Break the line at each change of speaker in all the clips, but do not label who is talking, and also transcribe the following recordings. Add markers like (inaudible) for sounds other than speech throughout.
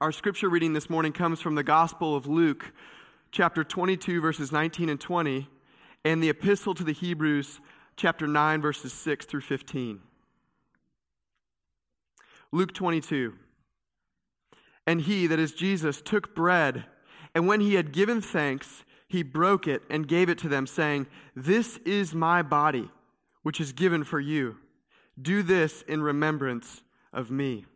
Our scripture reading this morning comes from the Gospel of Luke, chapter 22, verses 19 and 20, and the Epistle to the Hebrews, chapter 9, verses 6 through 15. Luke 22. And he, that is Jesus, took bread, and when he had given thanks, he broke it and gave it to them, saying, This is my body, which is given for you. Do this in remembrance of me.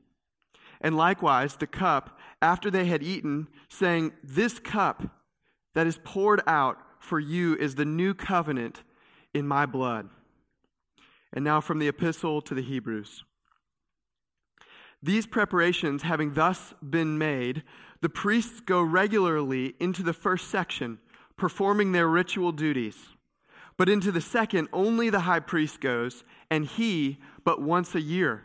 And likewise, the cup, after they had eaten, saying, This cup that is poured out for you is the new covenant in my blood. And now from the epistle to the Hebrews. These preparations having thus been made, the priests go regularly into the first section, performing their ritual duties. But into the second, only the high priest goes, and he but once a year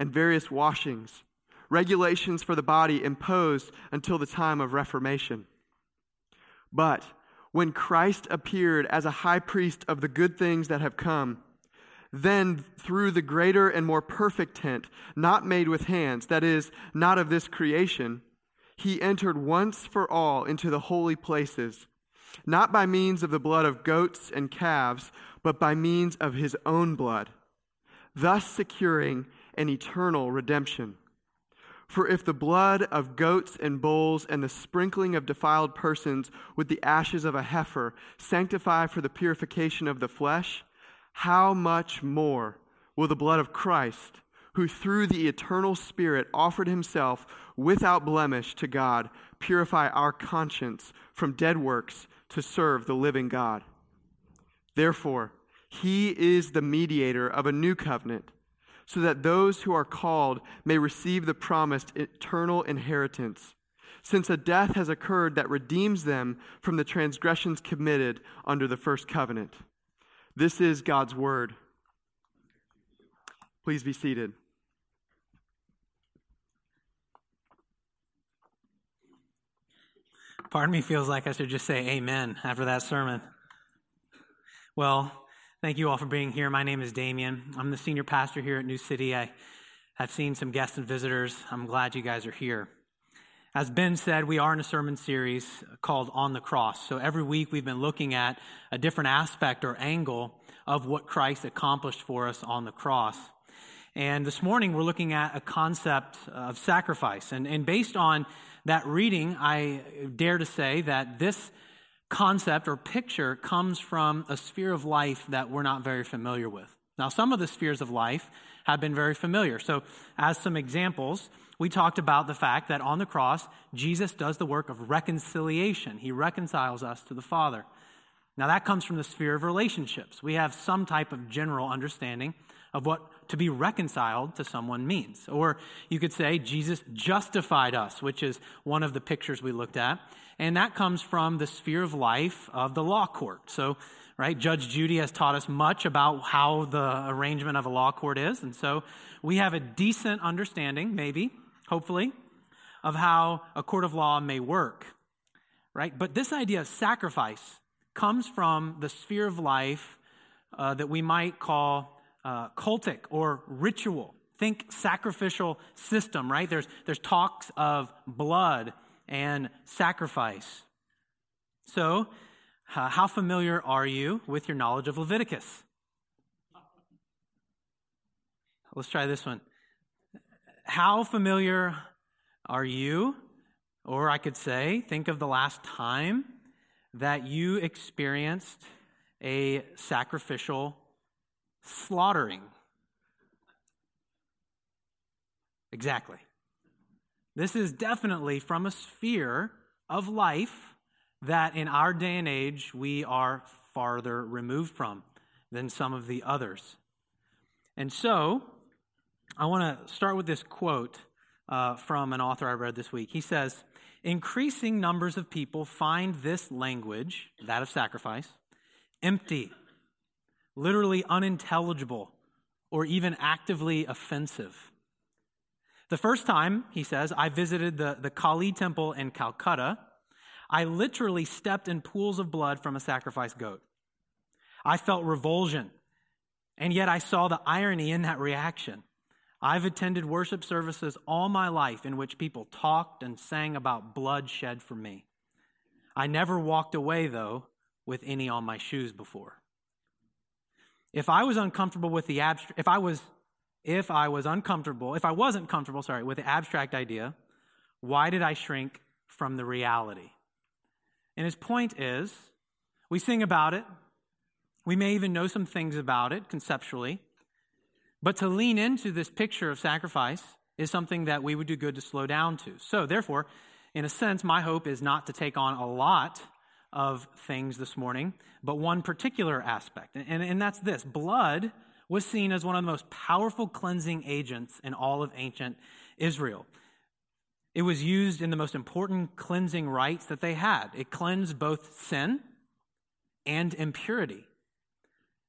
and various washings, regulations for the body imposed until the time of Reformation. But when Christ appeared as a high priest of the good things that have come, then through the greater and more perfect tent, not made with hands, that is, not of this creation, he entered once for all into the holy places, not by means of the blood of goats and calves, but by means of his own blood, thus securing and eternal redemption. For if the blood of goats and bulls and the sprinkling of defiled persons with the ashes of a heifer sanctify for the purification of the flesh, how much more will the blood of Christ, who through the eternal Spirit offered himself without blemish to God, purify our conscience from dead works to serve the living God? Therefore, he is the mediator of a new covenant so that those who are called may receive the promised eternal inheritance, since a death has occurred that redeems them from the transgressions committed under the first covenant. This is God's word. Please be seated.
Part of me feels like I should just say amen after that sermon. Well, Thank you all for being here. My name is Damien. I'm the senior pastor here at New City. I have seen some guests and visitors. I'm glad you guys are here. As Ben said, we are in a sermon series called On the Cross. So every week we've been looking at a different aspect or angle of what Christ accomplished for us on the cross. And this morning we're looking at a concept of sacrifice. And, and based on that reading, I dare to say that this concept or picture comes from a sphere of life that we're not very familiar with. Now, some of the spheres of life have been very familiar. So, as some examples, we talked about the fact that on the cross, Jesus does the work of reconciliation. He reconciles us to the Father. Now, that comes from the sphere of relationships. We have some type of general understanding of what to be reconciled to someone means. Or you could say Jesus justified us, which is one of the pictures we looked at and that comes from the sphere of life of the law court. So, right, Judge Judy has taught us much about how the arrangement of a law court is, and so we have a decent understanding, maybe, hopefully, of how a court of law may work, right? But this idea of sacrifice comes from the sphere of life uh, that we might call uh, cultic or ritual. Think sacrificial system, right? There's, there's talks of blood and sacrifice. So, uh, how familiar are you with your knowledge of Leviticus? Let's try this one. How familiar are you, or I could say, think of the last time that you experienced a sacrificial slaughtering? Exactly. This is definitely from a sphere of life that in our day and age we are farther removed from than some of the others. And so, I want to start with this quote uh, from an author I read this week. He says, Increasing numbers of people find this language, that of sacrifice, empty, literally unintelligible, or even actively offensive. The first time, he says, I visited the, the Kali temple in Calcutta, I literally stepped in pools of blood from a sacrificed goat. I felt revulsion, and yet I saw the irony in that reaction. I've attended worship services all my life in which people talked and sang about blood shed for me. I never walked away, though, with any on my shoes before. If I was uncomfortable with the abstract, if I was, if I was uncomfortable, if I wasn't comfortable, sorry, with the abstract idea, why did I shrink from the reality? And his point is, we sing about it. We may even know some things about it conceptually. But to lean into this picture of sacrifice is something that we would do good to slow down to. So, therefore, in a sense, my hope is not to take on a lot of things this morning, but one particular aspect. And, and that's this blood was seen as one of the most powerful cleansing agents in all of ancient Israel. It was used in the most important cleansing rites that they had. It cleansed both sin and impurity.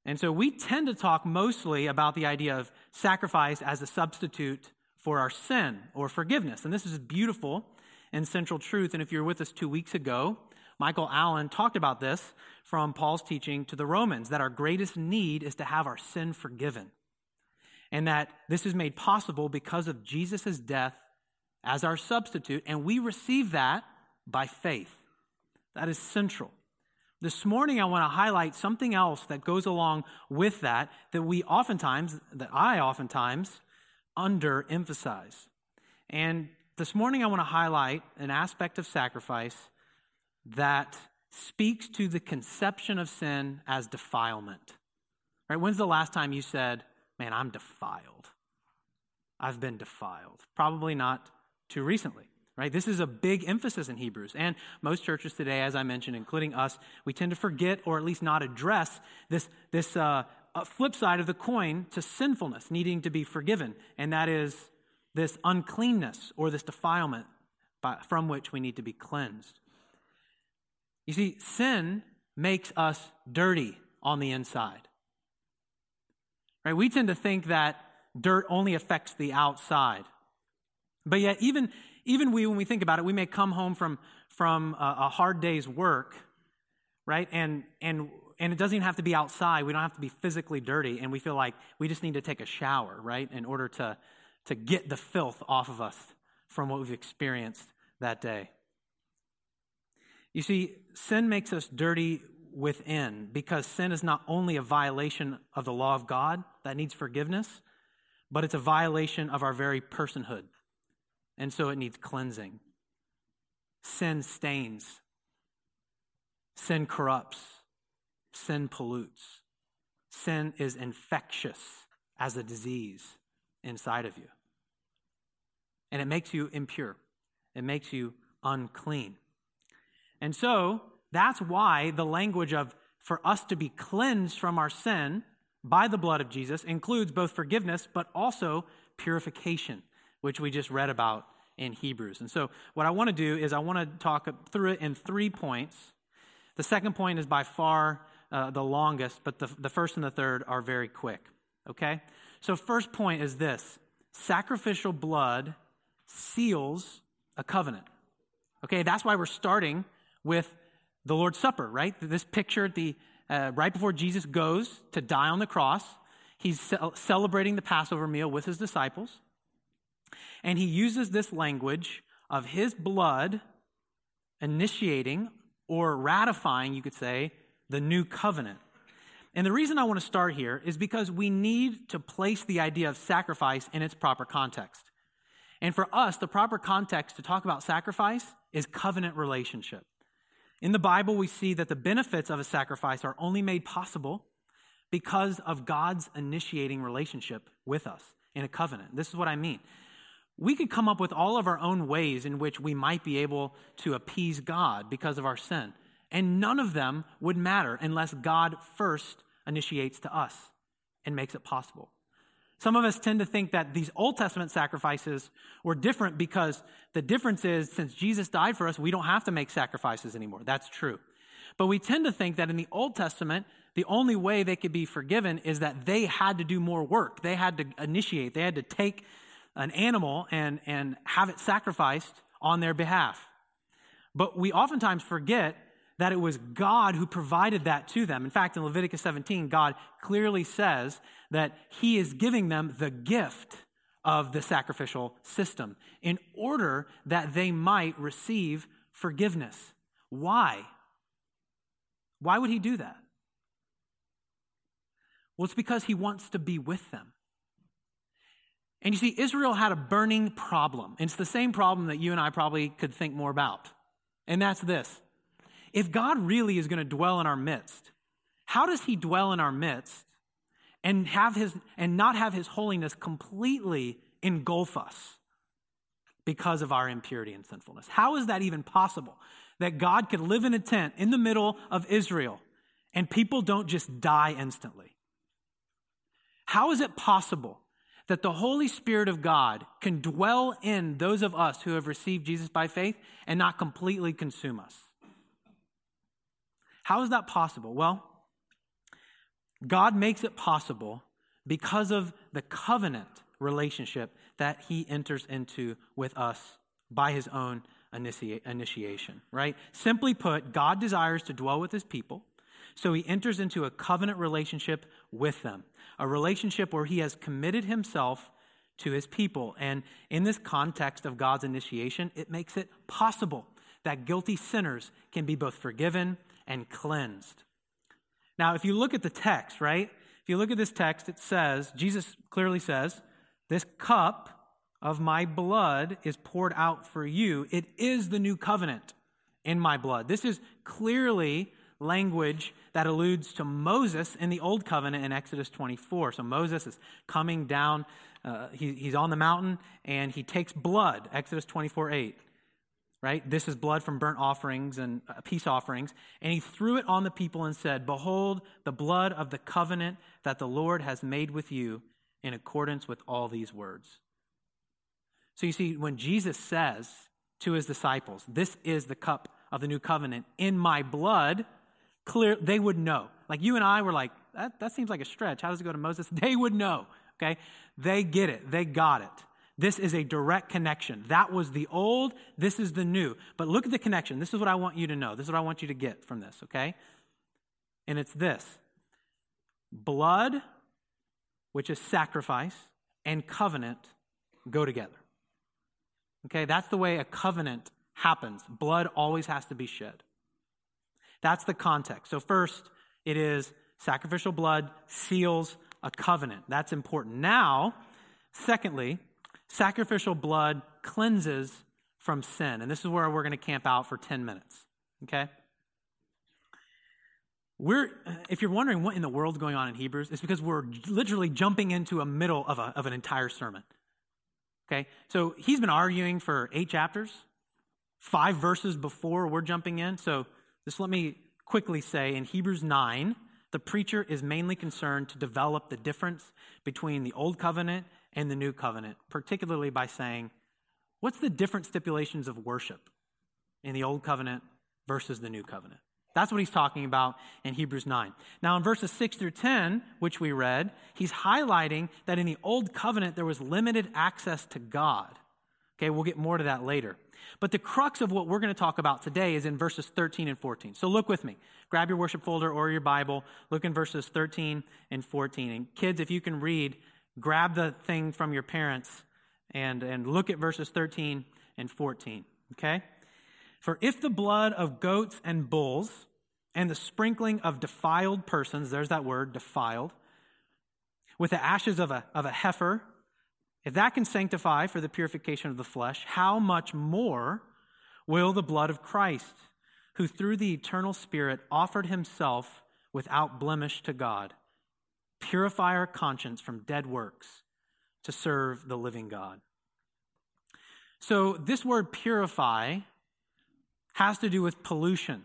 And so we tend to talk mostly about the idea of sacrifice as a substitute for our sin or forgiveness. And this is beautiful and central truth. And if you're with us two weeks ago, Michael Allen talked about this from Paul's teaching to the Romans that our greatest need is to have our sin forgiven. And that this is made possible because of Jesus' death as our substitute. And we receive that by faith. That is central. This morning, I want to highlight something else that goes along with that, that we oftentimes, that I oftentimes underemphasize. And this morning, I want to highlight an aspect of sacrifice that speaks to the conception of sin as defilement. Right? When's the last time you said, Man, I'm defiled? I've been defiled. Probably not too recently right? This is a big emphasis in Hebrews. And most churches today, as I mentioned, including us, we tend to forget or at least not address this, this uh, flip side of the coin to sinfulness needing to be forgiven. And that is this uncleanness or this defilement by, from which we need to be cleansed. You see, sin makes us dirty on the inside. Right? We tend to think that dirt only affects the outside. But yet, even, even we, when we think about it, we may come home from, from a, a hard day's work, right? And, and, and it doesn't even have to be outside. We don't have to be physically dirty. And we feel like we just need to take a shower, right? In order to, to get the filth off of us from what we've experienced that day. You see, sin makes us dirty within because sin is not only a violation of the law of God that needs forgiveness, but it's a violation of our very personhood and so it needs cleansing. Sin stains, sin corrupts, sin pollutes. Sin is infectious as a disease inside of you. And it makes you impure, it makes you unclean. And so that's why the language of for us to be cleansed from our sin by the blood of Jesus includes both forgiveness but also purification which we just read about in Hebrews. And so, what I want to do is I want to talk through it in three points. The second point is by far uh, the longest, but the, the first and the third are very quick. Okay? So, first point is this sacrificial blood seals a covenant. Okay, that's why we're starting with the Lord's Supper, right? This picture at the uh, right before Jesus goes to die on the cross, he's ce- celebrating the Passover meal with his disciples. And he uses this language of his blood initiating or ratifying, you could say, the new covenant. And the reason I want to start here is because we need to place the idea of sacrifice in its proper context. And for us, the proper context to talk about sacrifice is covenant relationship. In the Bible, we see that the benefits of a sacrifice are only made possible because of God's initiating relationship with us in a covenant. This is what I mean we could come up with all of our own ways in which we might be able to appease God because of our sin. And none of them would matter unless God first initiates to us and makes it possible. Some of us tend to think that these Old Testament sacrifices were different because the difference is since Jesus died for us, we don't have to make sacrifices anymore. That's true. But we tend to think that in the Old Testament, the only way they could be forgiven is that they had to do more work. They had to initiate, they had to take an animal and, and have it sacrificed on their behalf. But we oftentimes forget that it was God who provided that to them. In fact, in Leviticus 17, God clearly says that He is giving them the gift of the sacrificial system in order that they might receive forgiveness. Why? Why would He do that? Well, it's because He wants to be with them. And you see, Israel had a burning problem. And it's the same problem that you and I probably could think more about. And that's this if God really is going to dwell in our midst, how does he dwell in our midst and have his and not have his holiness completely engulf us because of our impurity and sinfulness? How is that even possible? That God could live in a tent in the middle of Israel and people don't just die instantly? How is it possible that the Holy Spirit of God can dwell in those of us who have received Jesus by faith and not completely consume us? How is that possible? Well, God makes it possible because of the covenant relationship that he enters into with us by his own initiation, right? Simply put, God desires to dwell with his people, so he enters into a covenant relationship with them, a relationship where he has committed himself to his people. And in this context of God's initiation, it makes it possible that guilty sinners can be both forgiven and cleansed. Now, if you look at the text, right? If you look at this text, it says, Jesus clearly says, This cup of my blood is poured out for you. It is the new covenant in my blood. This is clearly language that alludes to Moses in the Old Covenant in Exodus 24. So Moses is coming down, uh, he, he's on the mountain, and he takes blood, Exodus 24 8 right? This is blood from burnt offerings and uh, peace offerings. And he threw it on the people and said, Behold, the blood of the covenant that the Lord has made with you in accordance with all these words. So you see, when Jesus says to his disciples, This is the cup of the new covenant in my blood, clear they would know. Like you and I were like, that, that seems like a stretch. How does it go to Moses? (laughs) They would know. Okay? They get it. They got it. This is a direct connection. That was the old, this is the new. But look at the connection. This is what I want you to know. This is what I want you to get from this, okay? And it's this blood, which is sacrifice, and covenant go together. Okay, that's the way a covenant happens. Blood always has to be shed. That's the context. So, first, it is sacrificial blood seals a covenant. That's important. Now, secondly, Sacrificial blood cleanses from sin. And this is where we're going to camp out for 10 minutes. Okay? We're, if you're wondering what in the world's going on in Hebrews, it's because we're literally jumping into a middle of, a, of an entire sermon. Okay? So he's been arguing for eight chapters, five verses before we're jumping in. So just let me quickly say in Hebrews 9, the preacher is mainly concerned to develop the difference between the old covenant and the new covenant, particularly by saying, what's the different stipulations of worship in the old covenant versus the new covenant? That's what he's talking about in Hebrews 9. Now, in verses 6 through 10, which we read, he's highlighting that in the old covenant there was limited access to God. Okay, we'll get more to that later. But the crux of what we're going to talk about today is in verses 13 and 14. So look with me. Grab your worship folder or your Bible. Look in verses 13 and 14. And kids, if you can read, grab the thing from your parents and, and look at verses 13 and 14. Okay? For if the blood of goats and bulls and the sprinkling of defiled persons, there's that word, defiled, with the ashes of a, of a heifer, if that can sanctify for the purification of the flesh, how much more will the blood of Christ, who through the eternal Spirit offered himself without blemish to God, purify our conscience from dead works to serve the living God. So, this word purify has to do with pollution,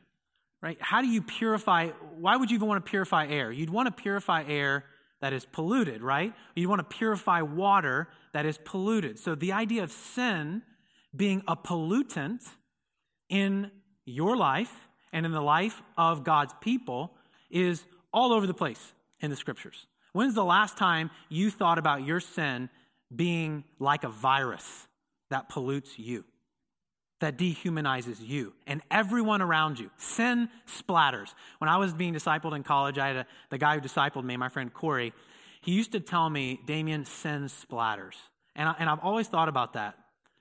right? How do you purify? Why would you even want to purify air? You'd want to purify air that is polluted, right? You want to purify water that is polluted. So the idea of sin being a pollutant in your life and in the life of God's people is all over the place in the scriptures. When's the last time you thought about your sin being like a virus that pollutes you, that dehumanizes you and everyone around you? Sin splatters. When I was being discipled in college, I had a, the guy who discipled me, my friend Corey, he used to tell me, Damien, sin splatters. And, I, and I've always thought about that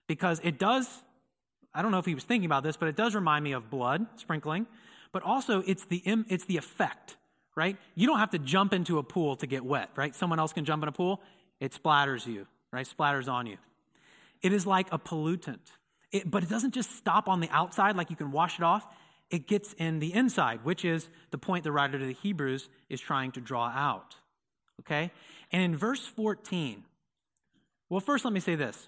because it does, I don't know if he was thinking about this, but it does remind me of blood sprinkling, but also it's the, it's the effect right? You don't have to jump into a pool to get wet, right? Someone else can jump in a pool, it splatters you, right? Splatters on you. It is like a pollutant. It, but it doesn't just stop on the outside like you can wash it off. It gets in the inside, which is the point the writer to the Hebrews is trying to draw out. Okay? And in verse 14, well, first let me say this.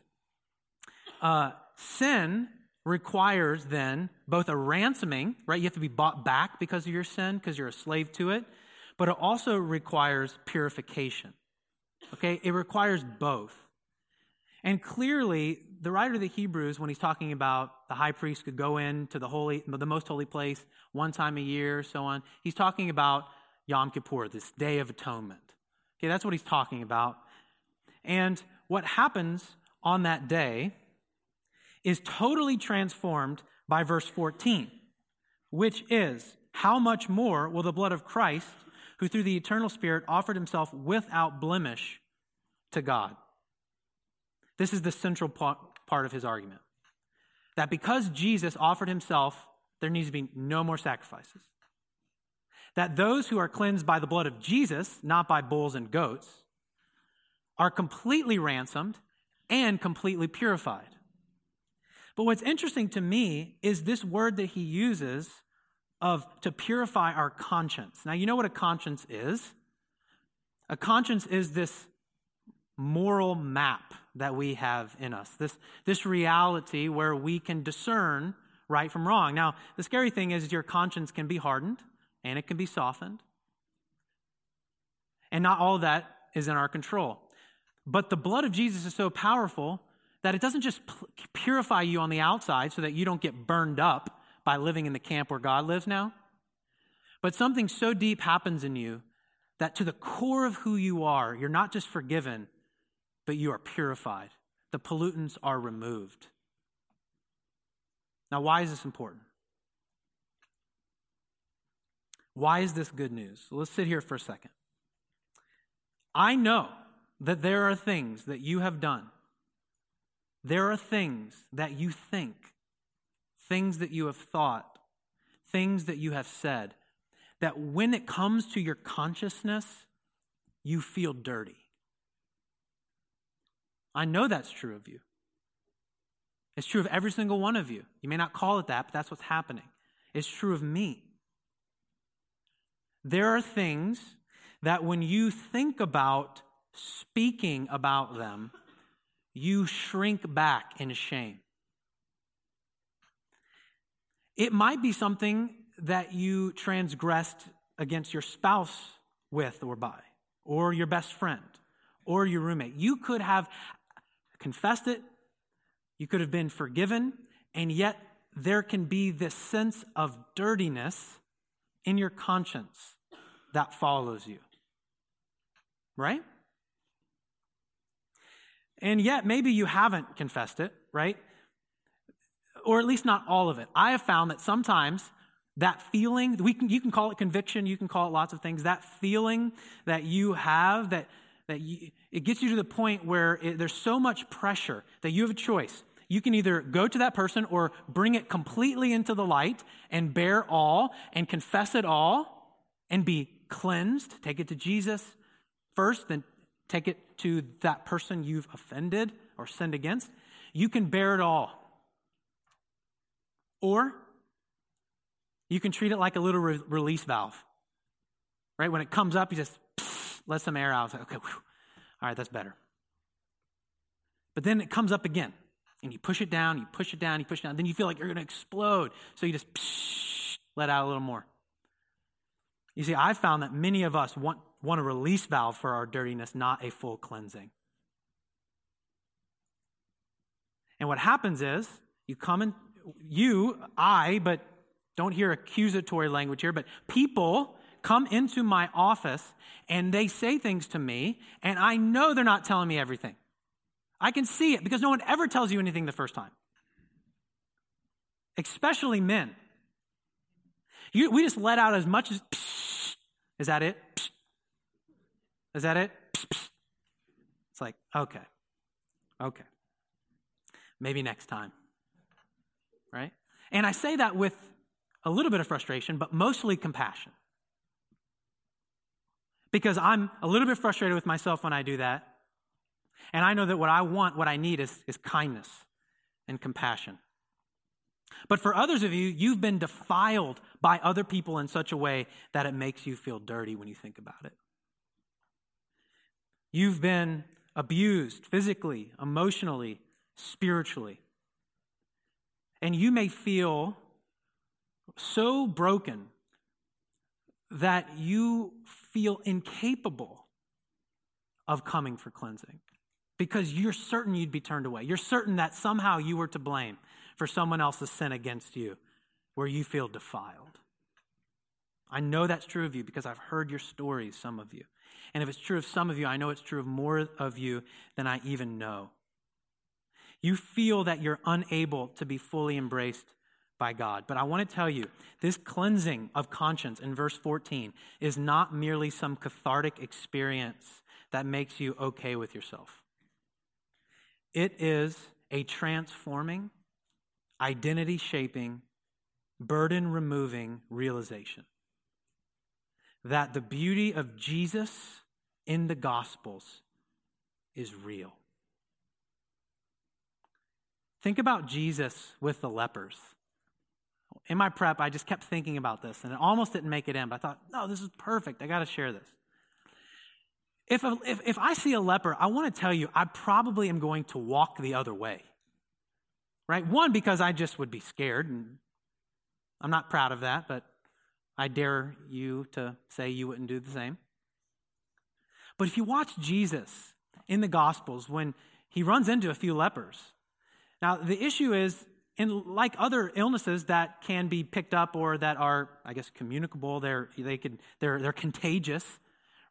Uh, sin requires then both a ransoming, right? You have to be bought back because of your sin, because you're a slave to it, but it also requires purification. Okay? It requires both. And clearly, the writer of the Hebrews, when he's talking about the high priest could go into the holy, the most holy place one time a year, so on, he's talking about Yom Kippur, this day of atonement. Okay, that's what he's talking about. And what happens on that day is totally transformed by verse 14, which is, How much more will the blood of Christ, who through the eternal Spirit offered himself without blemish to God? This is the central part of his argument. That because Jesus offered himself, there needs to be no more sacrifices. That those who are cleansed by the blood of Jesus, not by bulls and goats, are completely ransomed and completely purified. But what's interesting to me is this word that he uses of to purify our conscience. Now, you know what a conscience is? A conscience is this moral map that we have in us, this, this reality where we can discern right from wrong. Now, the scary thing is your conscience can be hardened and it can be softened. And not all that is in our control. But the blood of Jesus is so powerful that it doesn't just purify you on the outside so that you don't get burned up by living in the camp where God lives now, but something so deep happens in you that to the core of who you are, you're not just forgiven, but you are purified. The pollutants are removed. Now, why is this important? Why is this good news? let's sit here for a second. I know that there are things that you have done there are things that you think, things that you have thought, things that you have said, that when it comes to your consciousness, you feel dirty. I know that's true of you. It's true of every single one of you. You may not call it that, but that's what's happening. It's true of me. There are things that when you think about speaking about them, you shrink back in shame. It might be something that you transgressed against your spouse with or by, or your best friend, or your roommate. You could have confessed it, you could have been forgiven, and yet there can be this sense of dirtiness in your conscience that follows you. Right? And yet, maybe you haven't confessed it, right? Or at least not all of it. I have found that sometimes that feeling, we can, you can call it conviction, you can call it lots of things, that feeling that you have, that, that you, it gets you to the point where it, there's so much pressure that you have a choice. You can either go to that person or bring it completely into the light and bear all and confess it all and be cleansed. Take it to Jesus first, then take it to that person you've offended or sinned against, you can bear it all. Or you can treat it like a little re- release valve. Right? When it comes up, you just let some air out. Okay, whew. all right, that's better. But then it comes up again, and you push it down, you push it down, you push it down. Then you feel like you're going to explode. So you just let out a little more. You see, I've found that many of us want, want a release valve for our dirtiness, not a full cleansing. And what happens is you come in, you, I, but don't hear accusatory language here, but people come into my office and they say things to me, and I know they're not telling me everything. I can see it because no one ever tells you anything the first time, especially men. You, we just let out as much as, is that it? Is that it? It's like, okay, okay. Maybe next time. Right? And I say that with a little bit of frustration, but mostly compassion. Because I'm a little bit frustrated with myself when I do that. And I know that what I want, what I need is, is kindness and compassion. But for others of you, you've been defiled by other people in such a way that it makes you feel dirty when you think about it. You've been abused physically, emotionally, spiritually. And you may feel so broken that you feel incapable of coming for cleansing because you're certain you'd be turned away. You're certain that somehow you were to blame for someone else's sin against you where you feel defiled. I know that's true of you because I've heard your stories, some of you. And if it's true of some of you, I know it's true of more of you than I even know. You feel that you're unable to be fully embraced by God. But I want to tell you, this cleansing of conscience in verse 14 is not merely some cathartic experience that makes you okay with yourself. It is a transforming, identity shaping, burden removing realization that the beauty of Jesus in the Gospels is real. Think about Jesus with the lepers. In my prep, I just kept thinking about this, and it almost didn't make it in, but I thought, no, this is perfect. I got to share this. If, a, if, if I see a leper, I want to tell you, I probably am going to walk the other way. Right? One, because I just would be scared, and I'm not proud of that, but I dare you to say you wouldn't do the same. But if you watch Jesus in the Gospels, when he runs into a few lepers, now the issue is and like other illnesses that can be picked up or that are, I guess, communicable, they're, they can, they're, they're contagious,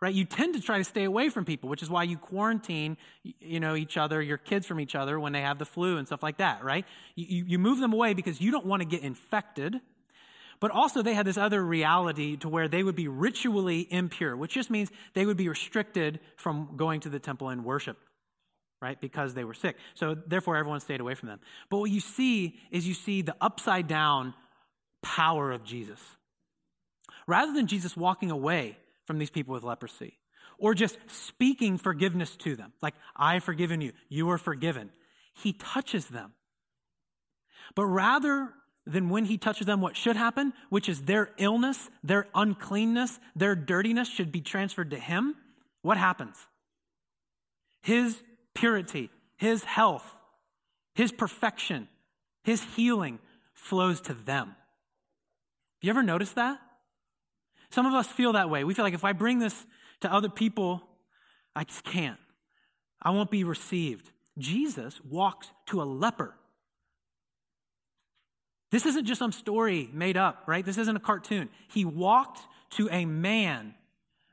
right? You tend to try to stay away from people, which is why you quarantine, you know, each other, your kids from each other when they have the flu and stuff like that, right? You, you move them away because you don't want to get infected. But also, they had this other reality to where they would be ritually impure, which just means they would be restricted from going to the temple and worship right? Because they were sick. So therefore, everyone stayed away from them. But what you see is you see the upside down power of Jesus. Rather than Jesus walking away from these people with leprosy or just speaking forgiveness to them, like, I've forgiven you, you are forgiven, he touches them. But rather than when he touches them, what should happen, which is their illness, their uncleanness, their dirtiness should be transferred to him, what happens? His purity, his health, his perfection, his healing flows to them. Have you ever noticed that? Some of us feel that way. We feel like if I bring this to other people, I just can't. I won't be received. Jesus walks to a leper. This isn't just some story made up, right? This isn't a cartoon. He walked to a man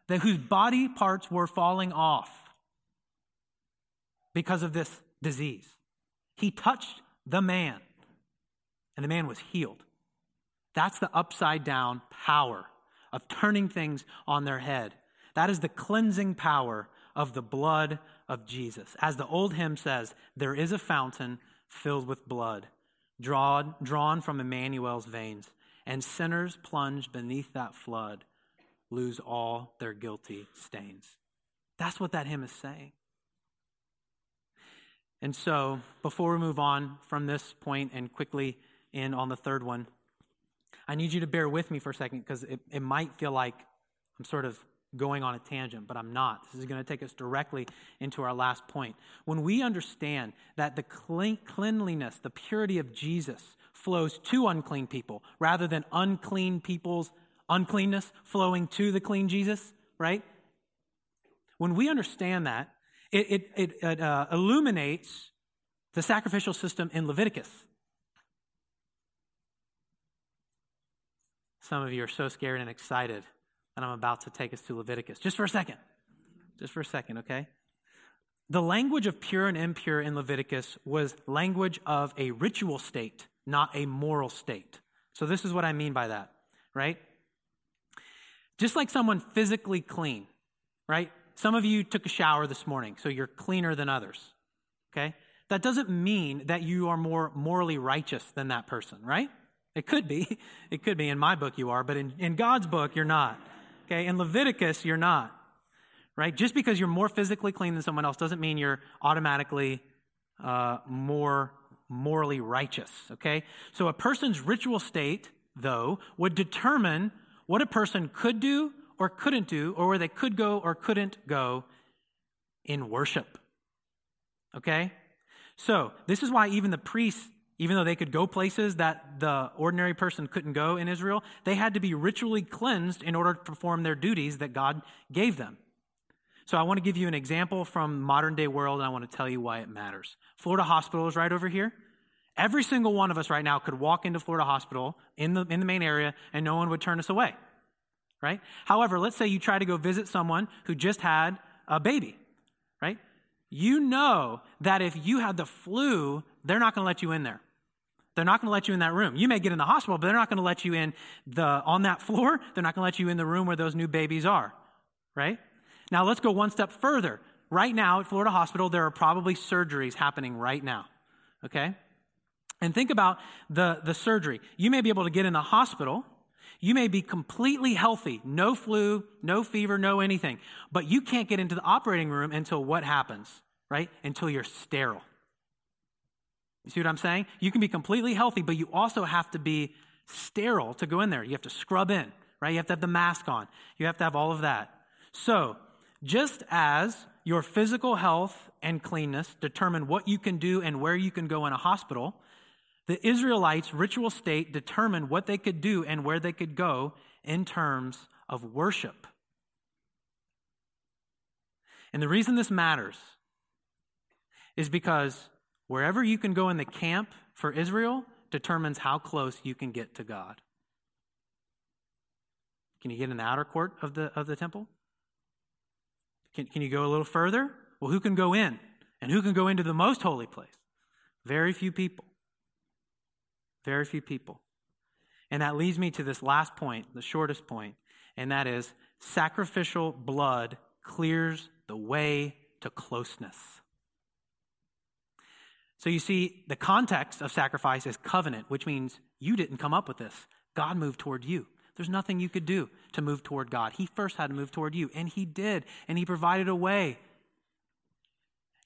that whose body parts were falling off because of this disease. He touched the man, and the man was healed. That's the upside down power of turning things on their head. That is the cleansing power of the blood of Jesus. As the old hymn says, there is a fountain filled with blood, drawn, drawn from Emmanuel's veins, and sinners plunged beneath that flood lose all their guilty stains. That's what that hymn is saying. And so, before we move on from this point and quickly in on the third one, I need you to bear with me for a second because it, it might feel like I'm sort of going on a tangent, but I'm not. This is going to take us directly into our last point. When we understand that the cleanliness, the purity of Jesus flows to unclean people rather than unclean people's uncleanness flowing to the clean Jesus, right? When we understand that, it, it, it, uh, illuminates the sacrificial system in Leviticus. Some of you are so scared and excited that I'm about to take us to Leviticus. Just for a second. Just for a second, okay? The language of pure and impure in Leviticus was language of a ritual state, not a moral state. So, this is what I mean by that, right? Just like someone physically clean, right? Some of you took a shower this morning, so you're cleaner than others, okay? That doesn't mean that you are more morally righteous than that person, right? It could be. (laughs) It could be. In my book, you are, but in, in God's book, you're not. Okay? In Leviticus, you're not. Right? Just because you're more physically clean than someone else doesn't mean you're automatically uh, more morally righteous. Okay? So a person's ritual state, though, would determine what a person could do or couldn't do, or where they could go or couldn't go in worship. Okay? So, this is why even the priests, even though they could go places that the ordinary person couldn't go in Israel, they had to be ritually cleansed in order to perform their duties that God gave them. So, I want to give you an example from modern day world, and I want to tell you why it matters. Florida Hospital is right over here. Every single one of us right now could walk into Florida Hospital in the, in the main area, and no one would turn us away. Right? However, let's say you try to go visit someone who just had a baby, right? you know that if you had the flu, they're not going to let you in there. They're not going to let you in that room. You may get in the hospital, but they're not going to let you in the on that floor. They're not going to let you in the room where those new babies are. Right? Now let's go one step further. Right now at Florida Hospital, there are probably surgeries happening right now. Okay? And think about the, the surgery. You may be able to get in the hospital. You may be completely healthy, no flu, no fever, no anything, but you can't get into the operating room until what happens? right? Until you're sterile. You see what I'm saying? You can be completely healthy, but you also have to be sterile to go in there. You have to scrub in, right? You have to have the mask on. You have to have all of that. So, just as your physical health and cleanness determine what you can do and where you can go in a hospital, the Israelites' ritual state determined what they could do and where they could go in terms of worship. And the reason this matters is because wherever you can go in the camp for Israel determines how close you can get to God. Can you get in the outer court of the, of the temple? Can, can you go a little further? Well, who can go in? And who can go into the most holy place? Very few people. Very few people. And that leads me to this last point, the shortest point, and that is sacrificial blood clears the way to closeness. So you see, the context of sacrifice is covenant, which means you didn't come up with this. God moved toward you. There's nothing you could do to move toward God. He first had to move toward you, and He did, and He provided a way.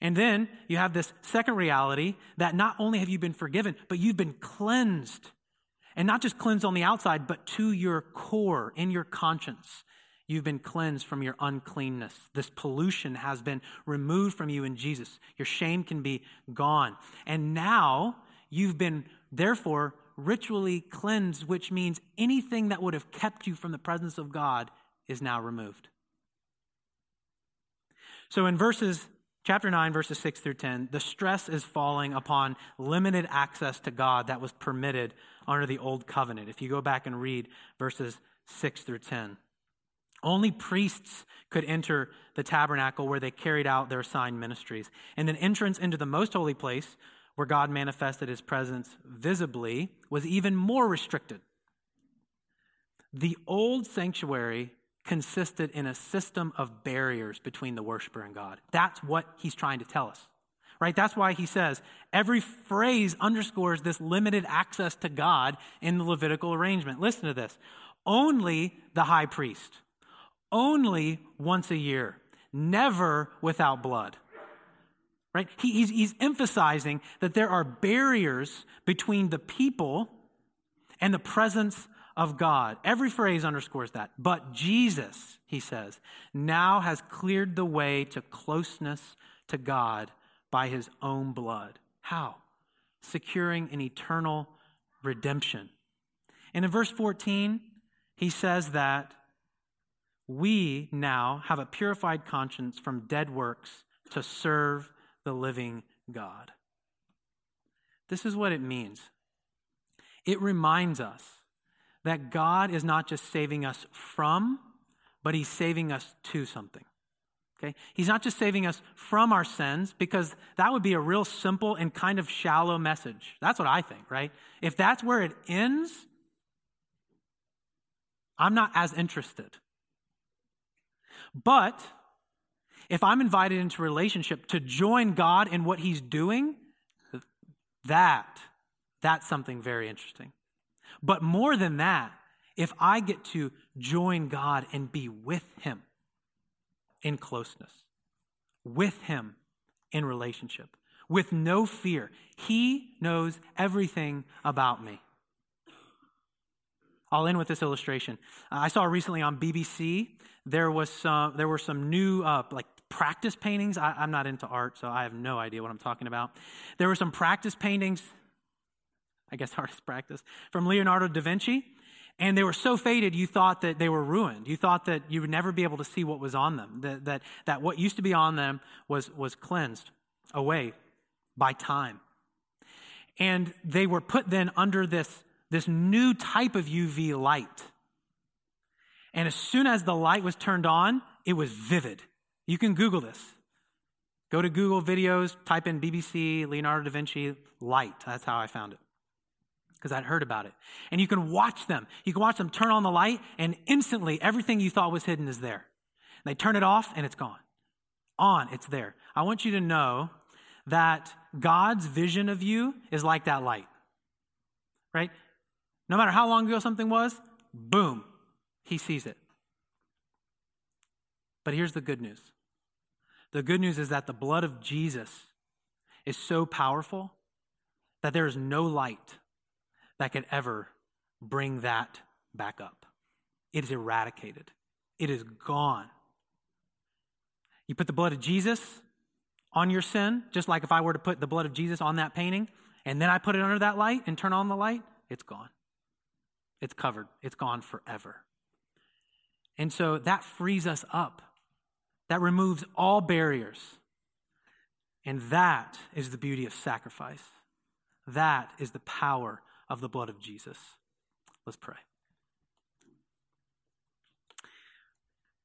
And then you have this second reality that not only have you been forgiven, but you've been cleansed. And not just cleansed on the outside, but to your core, in your conscience. You've been cleansed from your uncleanness. This pollution has been removed from you in Jesus. Your shame can be gone. And now you've been, therefore, ritually cleansed, which means anything that would have kept you from the presence of God is now removed. So in verses chapter 9 verses 6 through 10 the stress is falling upon limited access to god that was permitted under the old covenant if you go back and read verses 6 through 10 only priests could enter the tabernacle where they carried out their assigned ministries. And an entrance into the most holy place, where God manifested his presence visibly, was even more restricted. The old sanctuary consisted in a system of barriers between the worshiper and God. That's what he's trying to tell us. Right? That's why he says every phrase underscores this limited access to God in the Levitical arrangement. Listen to this. Only the high priest only once a year, never without blood. Right? He, he's, he's emphasizing that there are barriers between the people and the presence of God. Every phrase underscores that. But Jesus, he says, now has cleared the way to closeness to God by his own blood. How? Securing an eternal redemption. And in verse 14, he says that we now have a purified conscience from dead works to serve the living God. This is what it means it reminds us that God is not just saving us from, but He's saving us to something. Okay? He's not just saving us from our sins because that would be a real simple and kind of shallow message. That's what I think, right? If that's where it ends, I'm not as interested. But if I'm invited into relationship to join God in what he's doing, that that's something very interesting. But more than that, if I get to join God and be with him in closeness, with him in relationship, with no fear, he knows everything about me. I'll end with this illustration. I saw recently on BBC there was some there were some new uh, like practice paintings. I, I'm not into art, so I have no idea what I'm talking about. There were some practice paintings. I guess (laughs) artist practice from Leonardo da Vinci, and they were so faded you thought that they were ruined. You thought that you would never be able to see what was on them. That that, that what used to be on them was was cleansed away by time. And they were put then under this this new type of UV light. And as soon as the light was turned on, it was vivid. You can Google this. Go to Google videos, type in BBC, Leonardo da Vinci, light. That's how I found it. Because I'd heard about it. And you can watch them. You can watch them turn on the light, and instantly everything you thought was hidden is there. And they turn it off, and it's gone. On, it's there. I want you to know that God's vision of you is like that light. Right? No matter how long ago something was, boom, he sees it. But here's the good news the good news is that the blood of Jesus is so powerful that there is no light that could ever bring that back up. It is eradicated, it is gone. You put the blood of Jesus on your sin, just like if I were to put the blood of Jesus on that painting, and then I put it under that light and turn on the light, it's gone. It's covered, it's gone forever. And so that frees us up, that removes all barriers. And that is the beauty of sacrifice. That is the power of the blood of Jesus. Let's pray.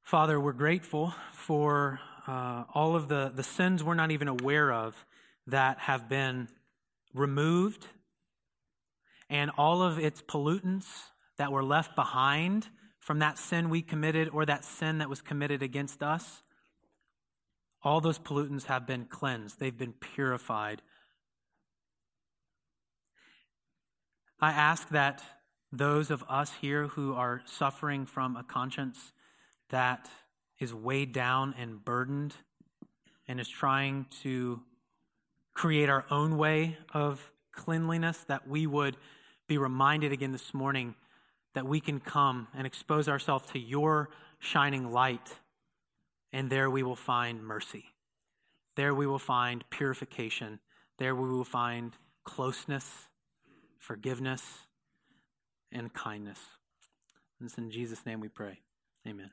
Father, we're grateful for uh, all of the, the sins we're not even aware of that have been removed and all of its pollutants that were left behind from that sin we committed or that sin that was committed against us, all those pollutants have been cleansed, they've been purified. I ask that those of us here who are suffering from a conscience that is weighed down and burdened and is trying to create our own way of cleanliness, that we would be reminded again this morning that we can come and expose ourselves to your shining light, and there we will find mercy. There we will find purification. There we will find closeness, forgiveness, and kindness. And it's in Jesus' name we pray. Amen.